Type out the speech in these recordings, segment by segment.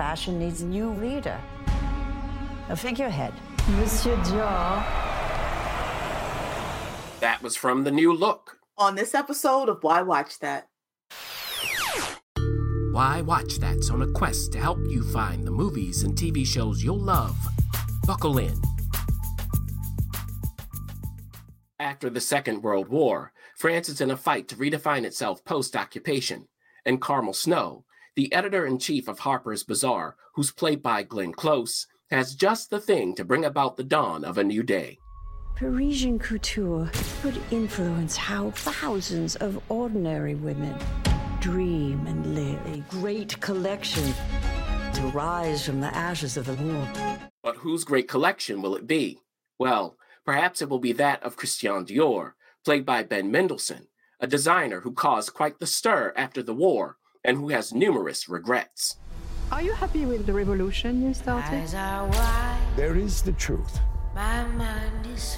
fashion needs a new leader, a figurehead. Monsieur Dior. That was from The New Look. On this episode of Why Watch That. Why Watch That's on a quest to help you find the movies and TV shows you'll love. Buckle in. After the Second World War, France is in a fight to redefine itself post occupation, and Carmel Snow, the editor in chief of Harper's Bazaar, who's played by Glenn Close, has just the thing to bring about the dawn of a new day. Parisian couture could influence how thousands of ordinary women dream and live a great collection to rise from the ashes of the war. But whose great collection will it be? Well, perhaps it will be that of Christian Dior, played by Ben Mendelsohn, a designer who caused quite the stir after the war and who has numerous regrets. Are you happy with the revolution you started? There is the truth.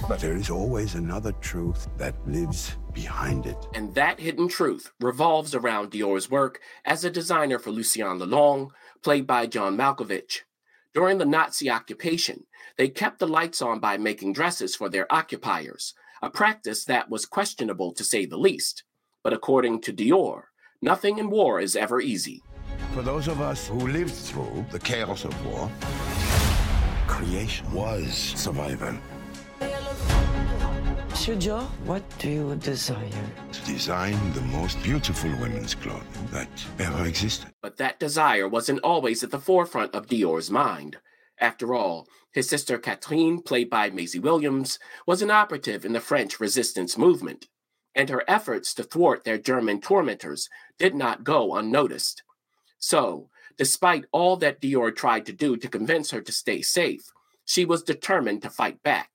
But there is always another truth that lives behind it. And that hidden truth revolves around Dior's work as a designer for Lucien Lelong, played by John Malkovich. During the Nazi occupation, they kept the lights on by making dresses for their occupiers, a practice that was questionable to say the least. But according to Dior, nothing in war is ever easy. For those of us who lived through the chaos of war, creation was survival. Monsieur Dior, what do you desire? To design the most beautiful women's clothing that ever existed. But that desire wasn't always at the forefront of Dior's mind. After all, his sister Catherine, played by Maisie Williams, was an operative in the French resistance movement, and her efforts to thwart their German tormentors did not go unnoticed. So, despite all that Dior tried to do to convince her to stay safe, she was determined to fight back.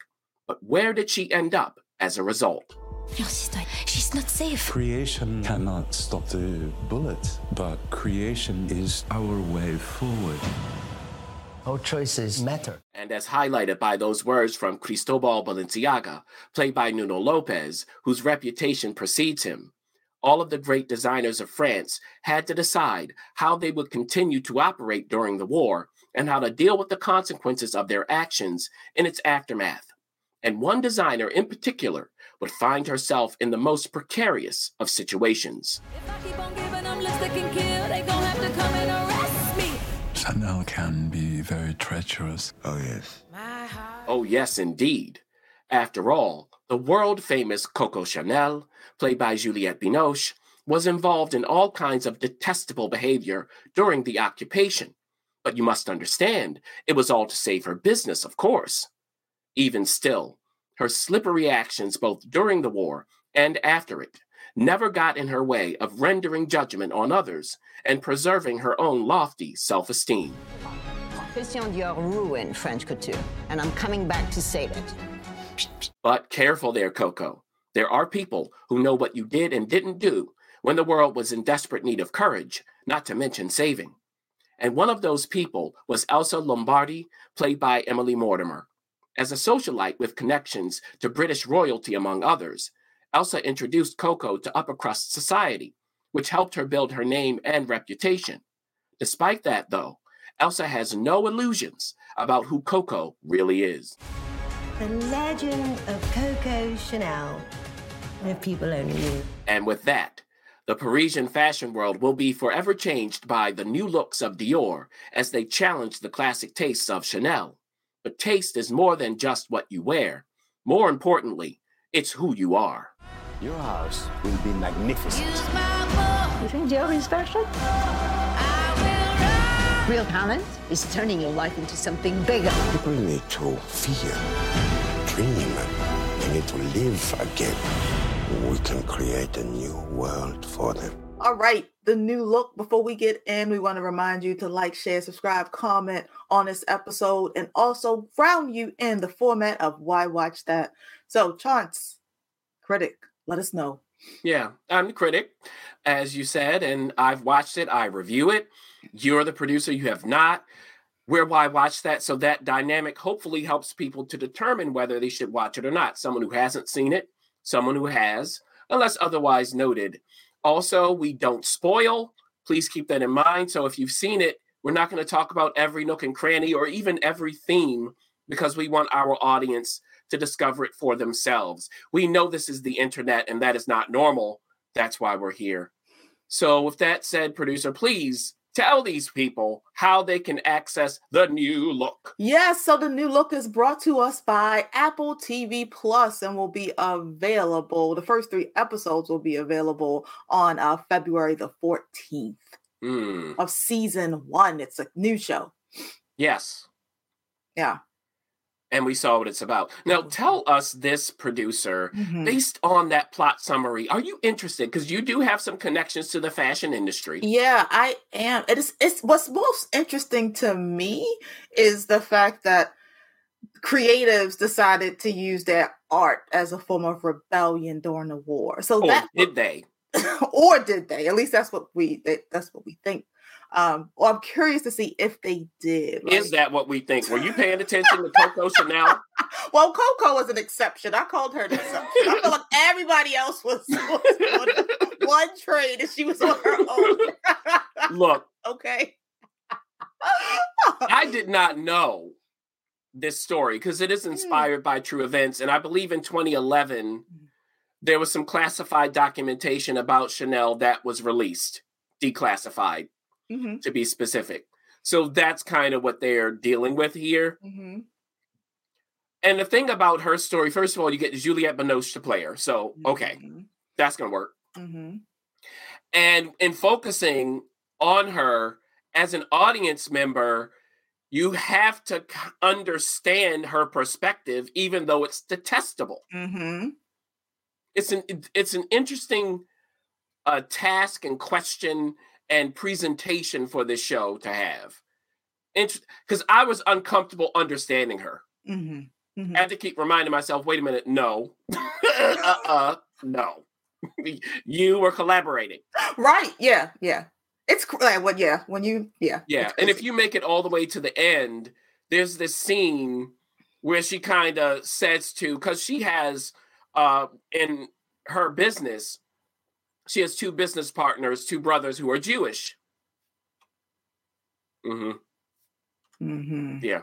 But where did she end up as a result? Your sister, she's not safe. Creation cannot stop the bullet, but creation is our way forward. Our choices matter. And as highlighted by those words from Cristobal Balenciaga, played by Nuno Lopes, whose reputation precedes him, all of the great designers of France had to decide how they would continue to operate during the war and how to deal with the consequences of their actions in its aftermath. And one designer in particular would find herself in the most precarious of situations. Chanel can be very treacherous. Oh, yes. Oh, yes, indeed. After all, the world famous Coco Chanel, played by Juliette Binoche, was involved in all kinds of detestable behavior during the occupation. But you must understand, it was all to save her business, of course. Even still, her slippery actions both during the war and after it never got in her way of rendering judgment on others and preserving her own lofty self esteem. Christian Dior ruined French couture, and I'm coming back to save it. But careful there, Coco. There are people who know what you did and didn't do when the world was in desperate need of courage, not to mention saving. And one of those people was Elsa Lombardi, played by Emily Mortimer. As a socialite with connections to British royalty, among others, Elsa introduced Coco to upper crust society, which helped her build her name and reputation. Despite that, though, Elsa has no illusions about who Coco really is. The legend of Coco Chanel. If people only knew. And with that, the Parisian fashion world will be forever changed by the new looks of Dior as they challenge the classic tastes of Chanel. But taste is more than just what you wear. More importantly, it's who you are. Your house will be magnificent. You think Dior is fashion? Real talent is turning your life into something bigger. People need to feel, dream, they need to live again. We can create a new world for them. All right, the new look. Before we get in, we want to remind you to like, share, subscribe, comment on this episode, and also ground you in the format of Why Watch That. So, Chance, critic, let us know. Yeah, I'm the critic, as you said, and I've watched it. I review it. You're the producer. You have not. Where why watch that? So that dynamic hopefully helps people to determine whether they should watch it or not. Someone who hasn't seen it, someone who has, unless otherwise noted. Also, we don't spoil. Please keep that in mind. So if you've seen it, We're not going to talk about every nook and cranny or even every theme because we want our audience to discover it for themselves. We know this is the internet and that is not normal. That's why we're here. So, with that said, producer, please tell these people how they can access the new look. Yes, so the new look is brought to us by Apple TV Plus and will be available. The first three episodes will be available on uh, February the 14th Mm, of season one. It's a new show. yes. Yeah. And we saw what it's about. Now, tell us this, producer, Mhm. based on that plot summary, are you interested? Because you do have some connections to the fashion industry. Yeah, I am. It is it's what's most interesting to me is the fact that creatives decided to use their art as a form of rebellion during the war. So Or that did they? or did they? At least that's what we that's what we think. Um, well, I'm curious to see if they did. Is that what we think? Were you paying attention to Coco Chanel? Well, Coco was an exception. I called her an exception. I feel like everybody else was, was on one trade and she was on her own. Look, okay. I did not know this story because it is Hmm. inspired by true events. And I believe in 2011, there was some classified documentation about Chanel that was released, declassified Mhm, to be specific. So that's kind of what they're dealing with here. mhm. And the thing about her story, first of all, you get Juliette Binoche to play her. So, okay, that's going to work. Mhm. And in focusing on her as an audience member, you have to understand her perspective, even though it's detestable. Mhm. It's an it's an interesting uh, task and question and presentation for this show to have, because I was uncomfortable understanding her. Mhm. I had to keep reminding myself, wait a minute, no, uh-uh, no, you were collaborating. Right. Yeah. Yeah. It's like what? Yeah. When you. Yeah. Yeah, and if you make it all the way to the end, there's this scene where she kind of says to, because she has uh in her business, she has two business partners, two brothers who are Jewish. Mm-hmm. Mm-hmm. Yeah.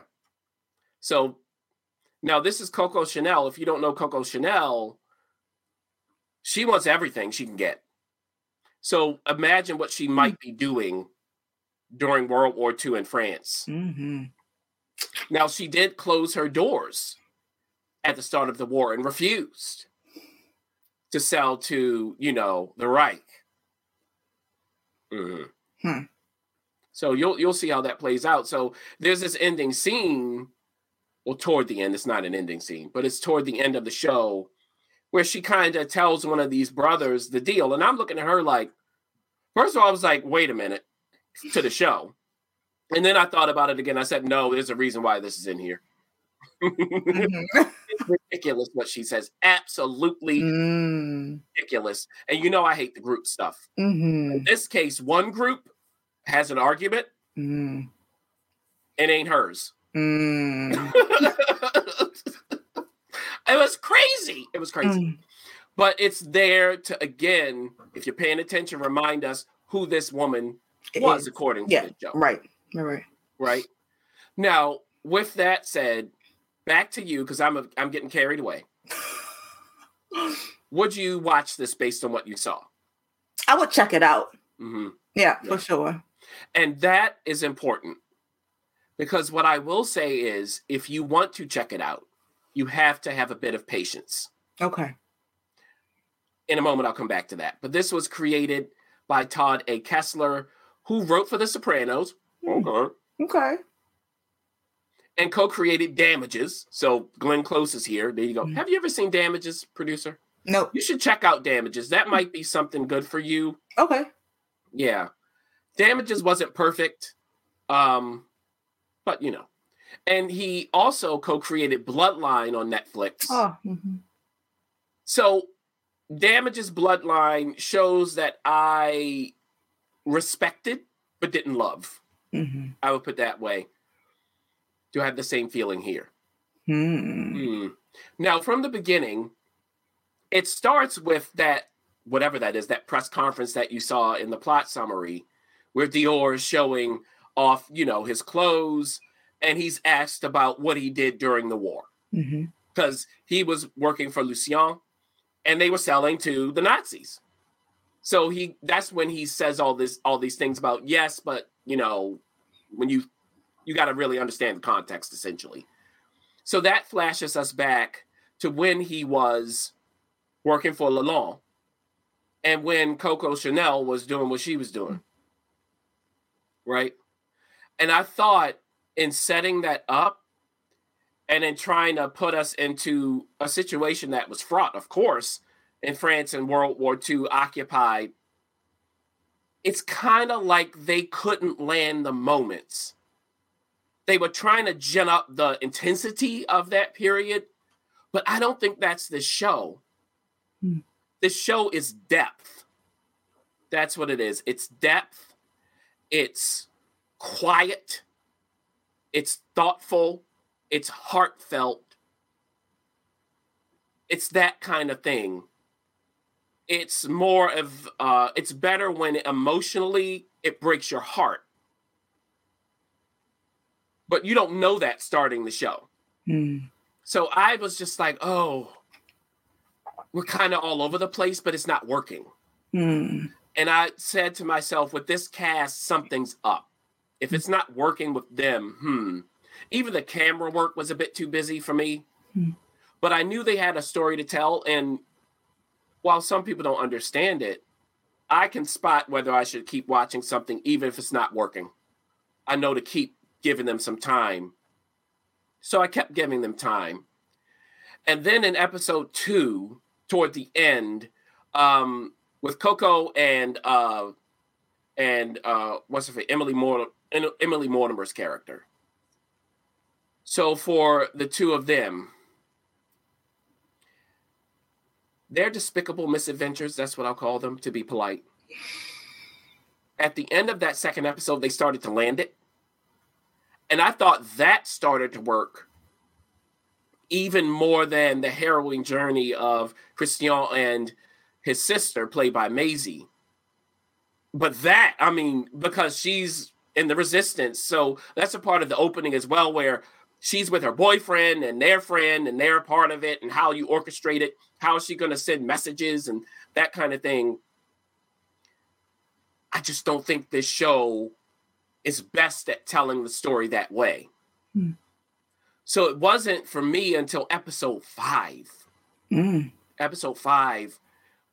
So now this is Coco Chanel. If you don't know Coco Chanel, she wants everything she can get. So imagine what she might be doing during World War II in France. Mm-hmm. Now she did close her doors at the start of the war and refused to sell to, you know, the Reich. Mhm. Hmm. So you'll you'll see how that plays out. So there's this ending scene, well, toward the end, it's not an ending scene, but it's toward the end of the show where she kind of tells one of these brothers the deal. And I'm looking at her like, first of all, I was like, wait a minute to the show. And then I thought about it again. I said, no, there's a reason why this is in here. it's ridiculous what she says. Absolutely Mm. ridiculous. And you know, I hate the group stuff. Mhm. In this case, one group has an argument, Mm. it ain't hers. Mm. it was crazy. It was crazy. Mm. But it's there to again, if you're paying attention, remind us who this woman It was is. according Yeah. to the show. Right. Right. Right. Now, with that said, back to you because I'm a, I'm getting carried away. Would you watch this based on what you saw? I would check it out. hmm Yeah, Yeah. for sure. And that is important because what I will say is if you want to check it out, you have to have a bit of patience. Okay. In a moment, I'll come back to that. But this was created by Todd A. Kessler, who wrote for The Sopranos. Okay. Okay. And co created Damages. So Glenn Close is here. There you go. Have you ever seen Damages, producer? Nope. You should check out Damages. That might be something good for you. Okay. Yeah. Damages wasn't perfect. Um, but you know. And he also co-created Bloodline on Netflix. Oh. mhm. So Damages Bloodline shows that I respected but didn't love. Mhm. I would put that way. Do I have the same feeling here? Hmm. Hmm. Now, from the beginning, it starts with that, whatever that is, that press conference that you saw in the plot summary, where Dior is showing off, you know, his clothes, and he's asked about what he did during the war because he was working for Lucien, and they were selling to the Nazis. So he that's when he says all this all these things about yes, but you know, when you you got to really understand the context essentially. So that flashes us back to when he was working for Lelong and when Coco Chanel was doing what she was doing. Right? And I thought in setting that up and in trying to put us into a situation that was fraught, of course, in France in World War II occupied, it's kind of like they couldn't land the moments. They were trying to gin up the intensity of that period, but I don't think that's the show. Hmm. This show is depth. That's what it is. It's depth. It's quiet. It's thoughtful. It's heartfelt. It's that kind of thing. It's more of uh it's better when emotionally it breaks your heart. But you don't know that starting the show. Mm. So I was just like, oh, we're kind of all over the place, but it's not working. Mm. And I said to myself, with this cast, something's up. If it's not working with them, hmm. Even the camera work was a bit too busy for me. Hmm. But I knew they had a story to tell. And while some people don't understand it, I can spot whether I should keep watching something, even if it's not working. I know to keep giving them some time. So I kept giving them time. And then in episode two, toward the end, um, with Coco and uh, and uh, what's her name, Emily Mort- Emily Mortimer's character. So for the two of them, they're despicable misadventures. That's what I'll call them, to be polite. At the end of that second episode, they started to land it. And I thought that started to work even more than the harrowing journey of Christian and his sister, played by Maisie. But that, I mean, because she's in the resistance. So that's a part of the opening as well, where she's with her boyfriend and their friend and they're part of it and how you orchestrate it. How is she going to send messages and that kind of thing? I just don't think this show is best at telling the story that way. Hmm. So it wasn't for me until episode five. Mm. Episode five,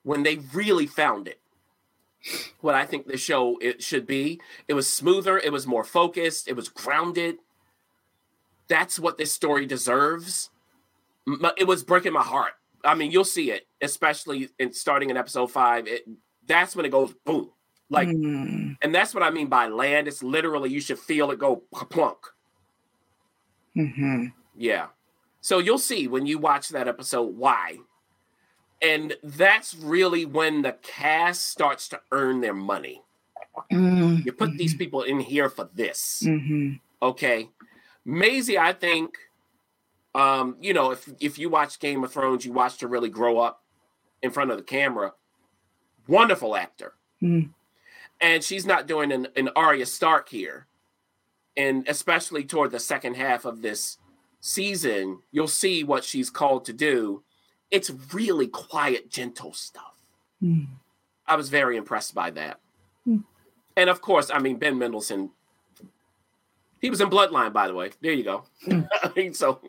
when they really found it. What I think the show it should be. It was smoother, it was more focused, it was grounded. That's what this story deserves. It was breaking my heart. I mean, you'll see it, especially in starting in episode five. It that's when it goes boom. Like Mm. and that's what I mean by land. It's literally you should feel it go plunk. hmm Yeah. So you'll see when you watch that episode why. And that's really when the cast starts to earn their money. Mm. You put these people in here for this. hmm Okay. Maisie, I think, um, you know, if if you watch Game of Thrones, you watched her really grow up in front of the camera. Wonderful actor. Mm. And she's not doing an, an Arya Stark here. And especially toward the second half of this season, you'll see what she's called to do. It's really quiet, gentle stuff. Mm. I was very impressed by that. Hmm. And of course, I mean, Ben Mendelsohn, he was in Bloodline, by the way. There you go. I mean, so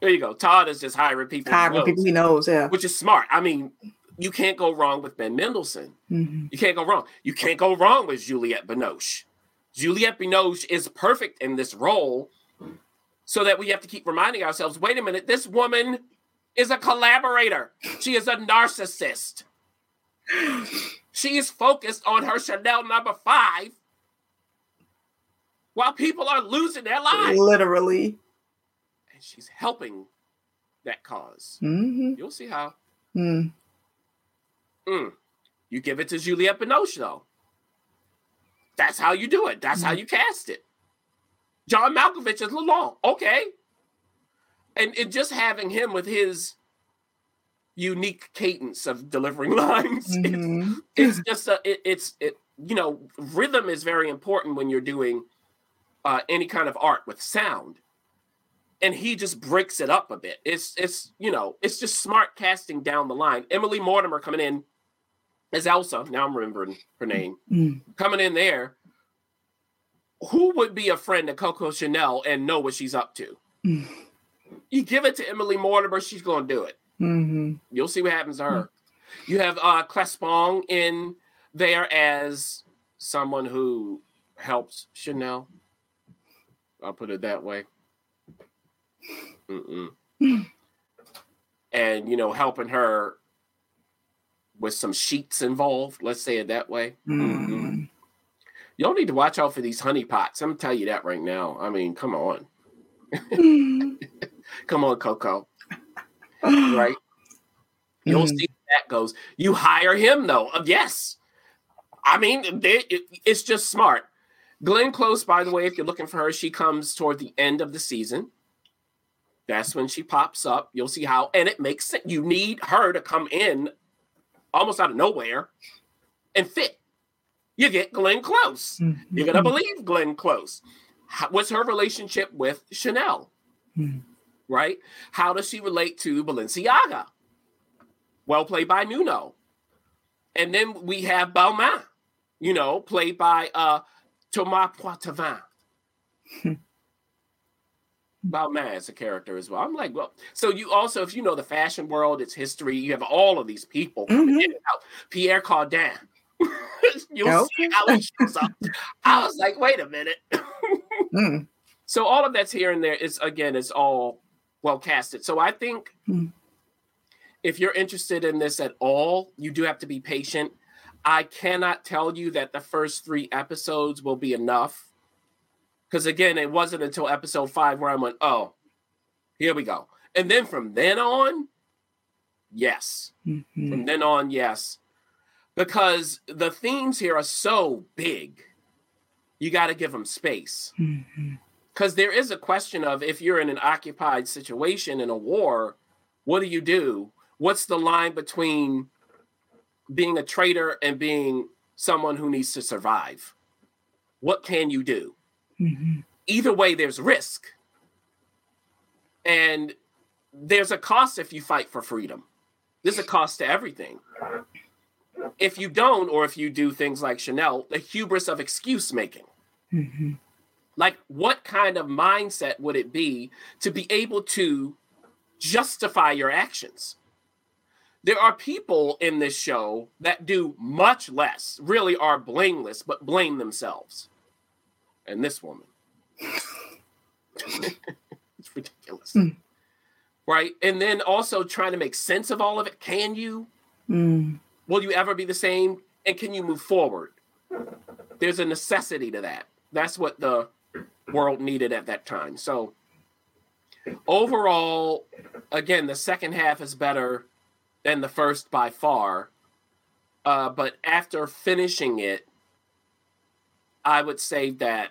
there you go. Todd is just hiring people, Hiring people he knows, yeah. which is smart. I mean, you can't go wrong with Ben Mendelsohn. hmm You can't go wrong. You can't go wrong with Juliette Binoche. Juliette Binoche is perfect in this role, so that we have to keep reminding ourselves wait a minute, this woman is a collaborator. She is a narcissist. She is focused on her Chanel number five while people are losing their lives. Literally. And she's helping that cause. hmm You'll see how. Mm. Mm. You give it to Juliette Binoche, though. That's how you do it. That's how you cast it. John Malkovich is Lelong. Okay. And, and just having him with his unique cadence of delivering lines, it's, Mhm. it's just a, it, it's, it, you know, rhythm is very important when you're doing uh, any kind of art with sound, and he just breaks it up a bit. It's it's you know it's just smart casting down the line. Emily Mortimer coming in as Elsa. Now I'm remembering her name. Mm. Coming in there. Who would be a friend to Coco Chanel and know what she's up to? Mm. You give it to Emily Mortimer, she's going to do it. Mm-hmm. You'll see what happens to her. You have uh Claes Bang in there as someone who helps Chanel. I'll put it that way. Mm-mm. and you know, helping her with some sheets involved. Let's say it that way. Mm-mm. Y'all need to watch out for these honeypots. I'm gonna tell you that right now. I mean, come on, come on, Coco. Right? You'll Mm. see how that goes. You hire him though. Uh, yes. I mean, they, it, it's just smart. Glenn Close, by the way, if you're looking for her, she comes toward the end of the season. That's when she pops up. You'll see how, and it makes sense. You need her to come in almost out of nowhere and fit. You get Glenn Close. You're gonna believe Glenn Close. How, what's her relationship with Chanel? Mm. Right? How does she relate to Balenciaga? Well played by Nuno. And then we have Balmain, you know, played by uh Thomas Poitevin. Balmain is a character as well. I'm like, well, so you also, if you know the fashion world, its history, you have all of these people coming in and out. Pierre Cardin. You'll see how he shows up. I was like, wait a minute. Mm. So all of that's here and there is again, it's all well casted. So I think Mm. if you're interested in this at all, you do have to be patient. I cannot tell you that the first three episodes will be enough. Because again, it wasn't until episode five where I went, oh, here we go. And then from then on, yes. Mhm. From then on, yes. Because the themes here are so big, you got to give them space. Because there is a question of if you're in an occupied situation in a war, what do you do? What's the line between being a traitor and being someone who needs to survive? What can you do? Mhm. Either way, there's risk. And there's a cost if you fight for freedom. There's a cost to everything. If you don't, or if you do things like Chanel, the hubris of excuse making. Mhm. Like, what kind of mindset would it be to be able to justify your actions? There are people in this show that do much less, really are blameless, but blame themselves. And this woman. it's ridiculous. Mm. Right? And then also trying to make sense of all of it. Can you? Mm. Will you ever be the same? And can you move forward? There's a necessity to that. That's what the world needed at that time. So overall, again, the second half is better than the first by far. Uh, but after finishing it, I would say that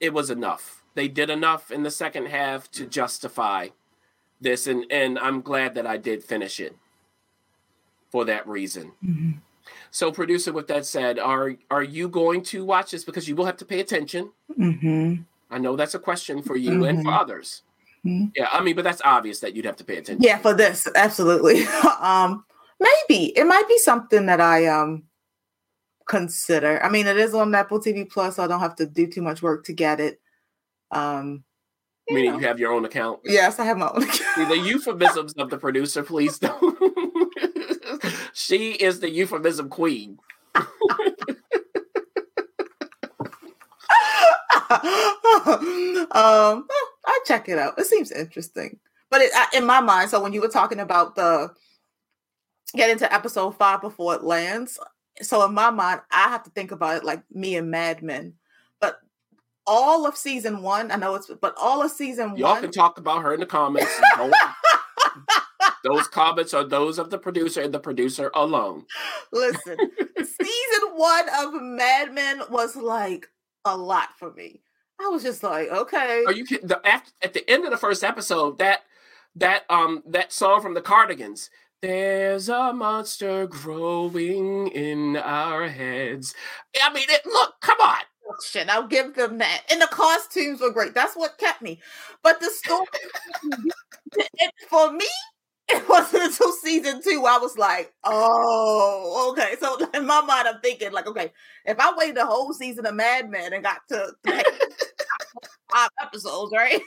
it was enough. They did enough in the second half to justify this, and, and I'm glad that I did finish it for that reason. Mhm. So, producer, with that said, are are you going to watch this because you will have to pay attention? Mhm. I know that's a question for you and for Mhm. others. Mhm. Yeah, I mean, but that's obvious that you'd have to pay attention. Yeah, for this, absolutely. um, maybe it might be something that I um consider. I mean, it is on Apple TV Plus, so I don't have to do too much work to get it. Um, Meaning you have your own account. yes, I have my own. See, the euphemisms of the producer, please don't. she is the euphemism queen. um, I check it out. It seems interesting, but it, I- in my mind, so when you were talking about the get into episode five before it lands, so in my mind, I have to think about it like me and Mad Men. But all of season one, I know it's, but all of season one Y'all can talk about her in the comments. Those comments are those of the producer and the producer alone. Listen, season one of Mad Men was like a lot for me. I was just like, okay. Are you kidding? The, at, at the end of the first episode, that that um that song from the Cardigans. There's a monster growing in our heads. I mean, it, look, come on. Oh, production. I'll give them that. And the costumes were great. That's what kept me. But the story for me, it wasn't until season two I was like, oh, okay. So in my mind, I'm thinking like, okay, if I waited a whole season of Mad Men and got to five episodes, right?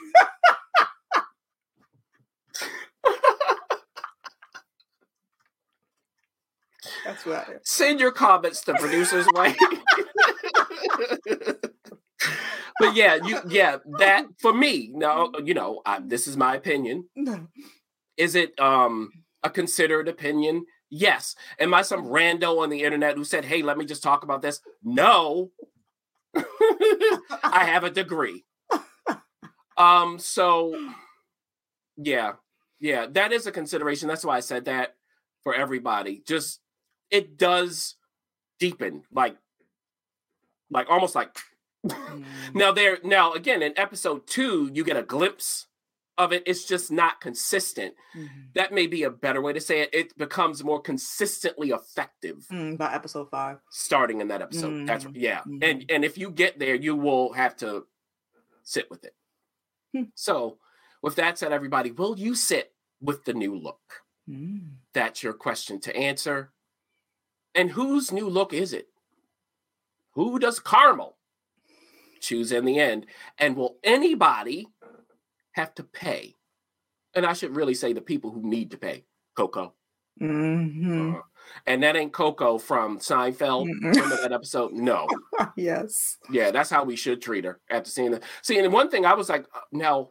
That's right. Send your comments to producers way. but yeah, you yeah that for me. No, you know I, this is my opinion. No. Is it um a considered opinion? Yes. Am I some rando on the internet who said, "Hey, let me just talk about this"? No. I have a degree. Um. So yeah, yeah, that is a consideration. That's why I said that for everybody. Just it does deepen, like, like almost like. Mm. now there, now again in episode two, you get a glimpse of it. It's just not consistent. Mm-hmm. That may be a better way to say it. It becomes more consistently effective Mm, by episode five. starting in that episode. That's Mhm. yeah, Mhm. and and if you get there, you will have to sit with it. Hmm. So, with that said, everybody, will you sit with the new look? Mm. That's your question to answer. And whose new look is it? Who does Carmel choose in the end? And will anybody have to pay? And I should really say the people who need to pay. Coco. hmm Uh, and that ain't Coco from Seinfeld. Mm-mm. Remember that episode? No. yes. Yeah, that's how we should treat her after seeing that. See, and one thing I was like, uh, now,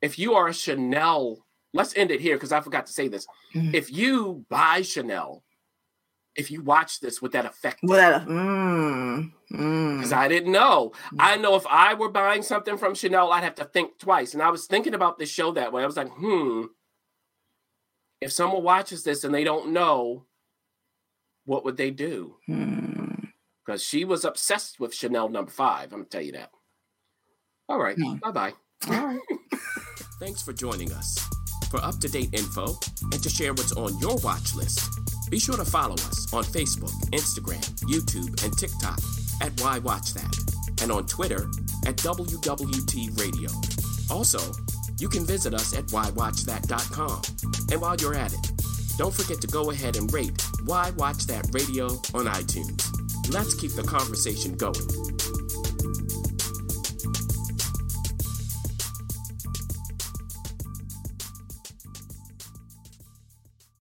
if you are a Chanel, let's end it here because I forgot to say this. Mhm. If you buy Chanel, if you watch this with that effect, Well, that, mm, mm. because I didn't know. I know if I were buying something from Chanel, I'd have to think twice. And I was thinking about this show that way. I was like, hmm, if someone watches this and they don't know, what would they do? Mm. Because she was obsessed with Chanel number five. I'm gonna tell you that. All right. Hmm. Bye bye. All right. Thanks for joining us. For up to date info and to share what's on your watch list, be sure to follow us on Facebook, Instagram, YouTube, and TikTok at Why Watch That, and on Twitter at WWT Radio. Also, you can visit us at whywatchthat.com. And while you're at it, don't forget to go ahead and rate Why Watch That Radio on iTunes. Let's keep the conversation going.